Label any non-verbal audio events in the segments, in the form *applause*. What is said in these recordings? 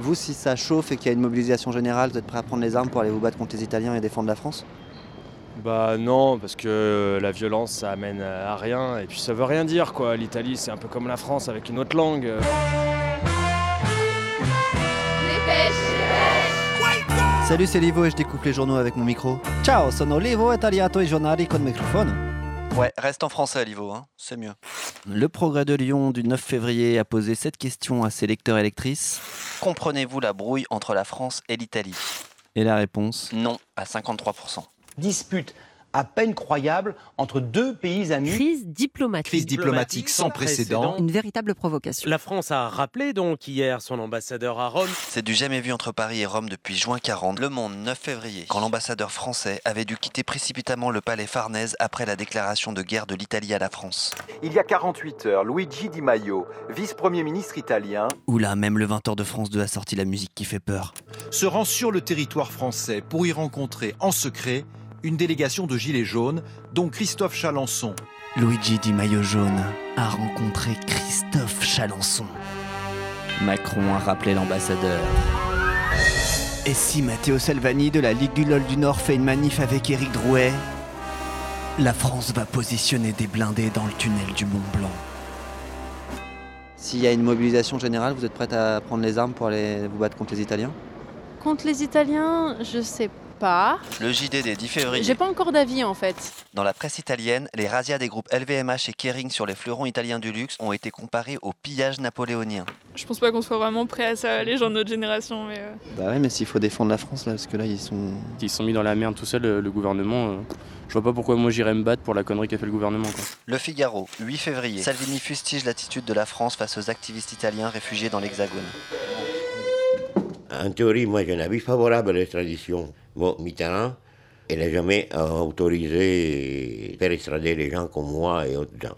Vous, si ça chauffe et qu'il y a une mobilisation générale, vous êtes prêt à prendre les armes pour aller vous battre contre les Italiens et défendre la France? Bah non, parce que la violence ça amène à rien et puis ça veut rien dire quoi. L'Italie c'est un peu comme la France avec une autre langue. Salut, c'est Livo et je découpe les journaux avec mon micro. Ciao, sono Livo e tagliato i giornali con microfono. Ouais, reste en français, Livo, hein, c'est mieux. Le Progrès de Lyon du 9 février a posé cette question à ses lecteurs et lectrices. Comprenez-vous la brouille entre la France et l'Italie? Et la réponse? Non, à 53%. Dispute à peine croyable entre deux pays amis. Crise diplomatique. Crise diplomatique sans précédent. Une véritable provocation. La France a rappelé donc hier son ambassadeur à Rome. C'est du jamais vu entre Paris et Rome depuis juin 40. Le Monde, 9 février, quand l'ambassadeur français avait dû quitter précipitamment le palais Farnèse après la déclaration de guerre de l'Italie à la France. Il y a 48 heures, Luigi Di Maio, vice-premier ministre italien. Oula, même le 20h de France 2 a sorti la musique qui fait peur. Se rend sur le territoire français pour y rencontrer en secret une délégation de gilets jaunes, dont Christophe Chalençon. Luigi Di Maio Jaune a rencontré Christophe Chalençon. Macron a rappelé l'ambassadeur. Et si Matteo Salvani de la Ligue du LOL du Nord fait une manif avec Éric Drouet, la France va positionner des blindés dans le tunnel du Mont Blanc. S'il y a une mobilisation générale, vous êtes prête à prendre les armes pour aller vous battre contre les Italiens? Contre les Italiens, je sais pas. Le JD des 10 février. J'ai pas encore d'avis en fait. Dans la presse italienne, les razzias des groupes LVMH et Kering sur les fleurons italiens du luxe ont été comparés au pillage napoléonien. Je pense pas qu'on soit vraiment prêt à ça, les gens de notre génération. Mais euh. Bah oui, mais s'il faut défendre la France là, parce que là ils sont. Ils sont mis dans la merde tout seul, le, le gouvernement. euh, je vois pas pourquoi moi j'irais me battre pour la connerie qu'a fait le gouvernement. Quoi. Le Figaro, 8 février. Salvini fustige l'attitude de la France face aux activistes italiens réfugiés dans l'Hexagone. En théorie, moi j'ai un avis favorable à l'extradition. Bon, Mitterrand, il n'a jamais euh, autorisé faire extrader les gens comme moi et autres gens.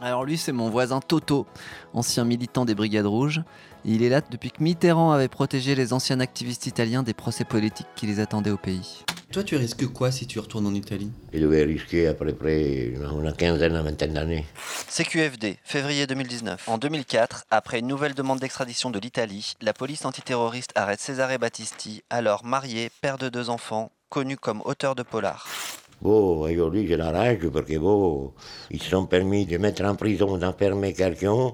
Alors lui, c'est mon voisin Toto, ancien militant des Brigades Rouges. Il est là depuis que Mitterrand avait protégé les anciens activistes italiens des procès politiques qui les attendaient au pays. Toi, tu risques quoi si tu retournes en Italie? Il devait risquer à peu près une, une quinzaine, une vingtaine d'années. CQFD, février 2019. En 2004, après une nouvelle demande d'extradition de l'Italie, la police antiterroriste arrête Cesare Battisti, alors marié, père de deux enfants, connu comme auteur de polar. Bon, aujourd'hui j'ai la rage parce que bon, ils se sont permis de mettre en prison, d'enfermer quelqu'un.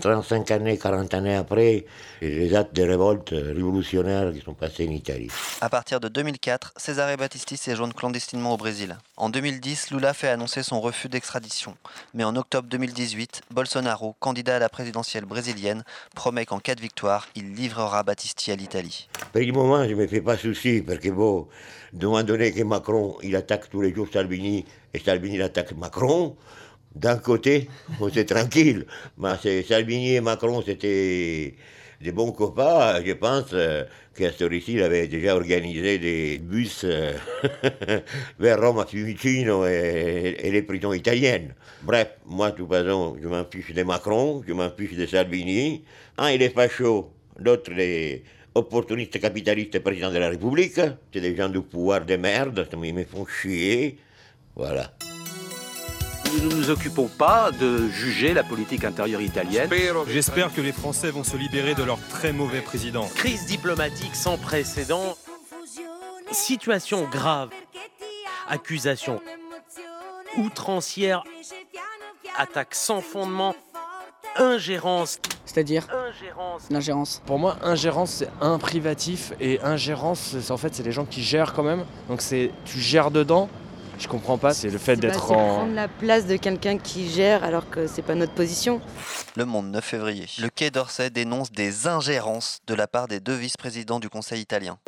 35 années, 40 années après, les actes de révolte révolutionnaires qui sont passés en Italie. À partir de 2004, Cesare Battisti séjourne clandestinement au Brésil. En 2010, Lula fait annoncer son refus d'extradition. Mais en octobre 2018, Bolsonaro, candidat à la présidentielle brésilienne, promet qu'en cas de victoire, il livrera Battisti à l'Italie. Pour le moment, je ne me fais pas souci parce que bon, de donné que Macron, il attaque tous les jours Salvini et Salvini attaque Macron, d'un côté, bon, c'est *laughs* tranquille. Mais c'est- Salvini et Macron, c'était des bons copains. Je pense euh, ce récit, il avait déjà organisé des bus euh, *laughs* vers Rome, Fiumicino et, et les prisons italiennes. Bref, moi, de toute façon, je m'en fiche de Macron, je m'en fiche de Salvini. Un, il est facho, l'autre, il est opportuniste capitaliste président de la République. C'est des gens du pouvoir de merde, ils me font chier. Voilà. Nous ne nous occupons pas de juger la politique intérieure italienne. J'espère que les Français vont se libérer de leur très mauvais président. Crise diplomatique sans précédent. Situation grave. Accusation outrancière. Attaque sans fondement. Ingérence. C'est-à-dire Ingérence. l'ingérence. Pour moi, ingérence c'est un privatif et ingérence, c'est- en fait, c'est les gens qui gèrent quand même. Donc c'est tu gères dedans. Je comprends pas, c'est le fait d'être en. prendre la place de quelqu'un qui gère alors que c'est pas notre position. Le Monde, 9 février. Le Quai d'Orsay dénonce des ingérences de la part des deux vice-présidents du Conseil italien.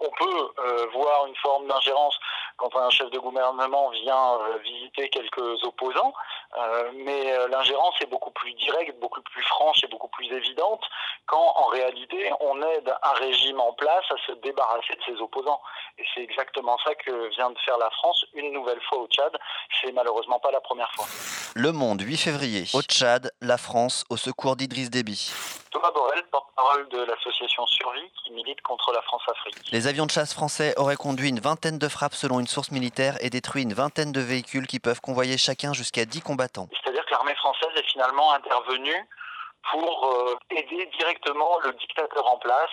on peut euh, voir une forme d'ingérence quand un chef de gouvernement vient euh, visiter quelques opposants, euh, mais euh, l'ingérence est beaucoup plus directe, beaucoup plus franche et beaucoup plus évidente quand en réalité on aide un régime en place à se débarrasser de ses opposants. Et c'est exactement ça que vient de faire la France une nouvelle fois au Tchad. C'est malheureusement pas la première fois. Le Monde, 8 février. Au Tchad, la France au secours d'Idriss Déby. Thomas Borrell, porte-parole de l'association Survie qui milite contre la France-Afrique. Les avions de chasse français auraient conduit une vingtaine de frappes selon une source militaire et détruit une vingtaine de véhicules qui peuvent convoyer chacun jusqu'à 10 combattants. C'est-à-dire que l'armée française est finalement intervenue pour aider directement le dictateur en place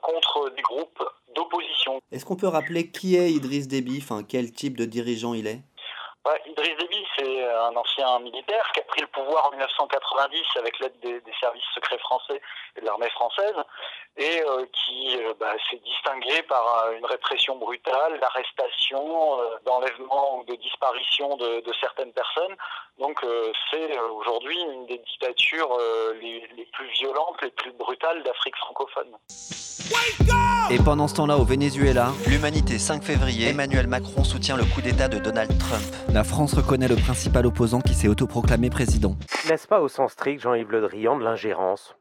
contre des groupes d'opposition. Est-ce qu'on peut rappeler qui est Idriss Déby, enfin quel type de dirigeant il est? Idriss Déby, c'est un ancien militaire qui a pris le pouvoir en 1990 avec l'aide des, services secrets français et de l'armée française et euh, qui euh, bah, s'est distingué par une répression brutale, l'arrestation, euh, d'enlèvement ou de disparition de, certaines personnes. Donc c'est aujourd'hui une des dictatures les, les, plus violentes, les plus brutales d'Afrique francophone. Et pendant ce temps-là, au Venezuela, l'Humanité 5 février, Emmanuel Macron soutient le coup d'État de Donald Trump. La France reconnaît le principal opposant qui s'est autoproclamé président. N'est-ce pas au sens strict, Jean-Yves Le Drian, de l'ingérence?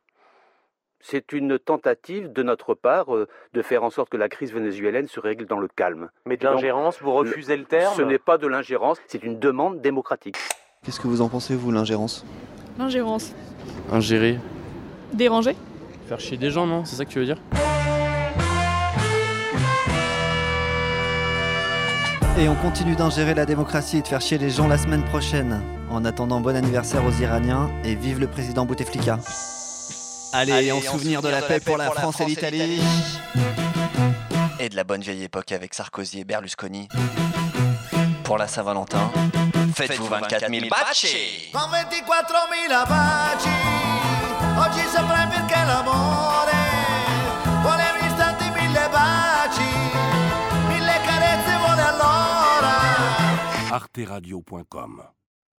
C'est une tentative de notre part euh, de faire en sorte que la crise vénézuélienne se règle dans le calme. Mais de l'ingérence, vous refusez le, terme? Ce n'est pas de l'ingérence, c'est une demande démocratique. Qu'est-ce que vous en pensez, vous, l'ingérence? L'ingérence. Ingérer. Déranger Faire chier des gens, non? C'est ça que tu veux dire? Et on continue d'ingérer la démocratie et de faire chier les gens la semaine prochaine. En attendant, bon anniversaire aux Iraniens et vive le président Bouteflika. Allez, en, souvenir de la paix pour la France et l'Italie. Et de la bonne vieille époque avec Sarkozy et Berlusconi. Pour la Saint-Valentin, faites-vous 24 000 baci! 24 000 baci, oggi saprai perché l'amore arteradio.com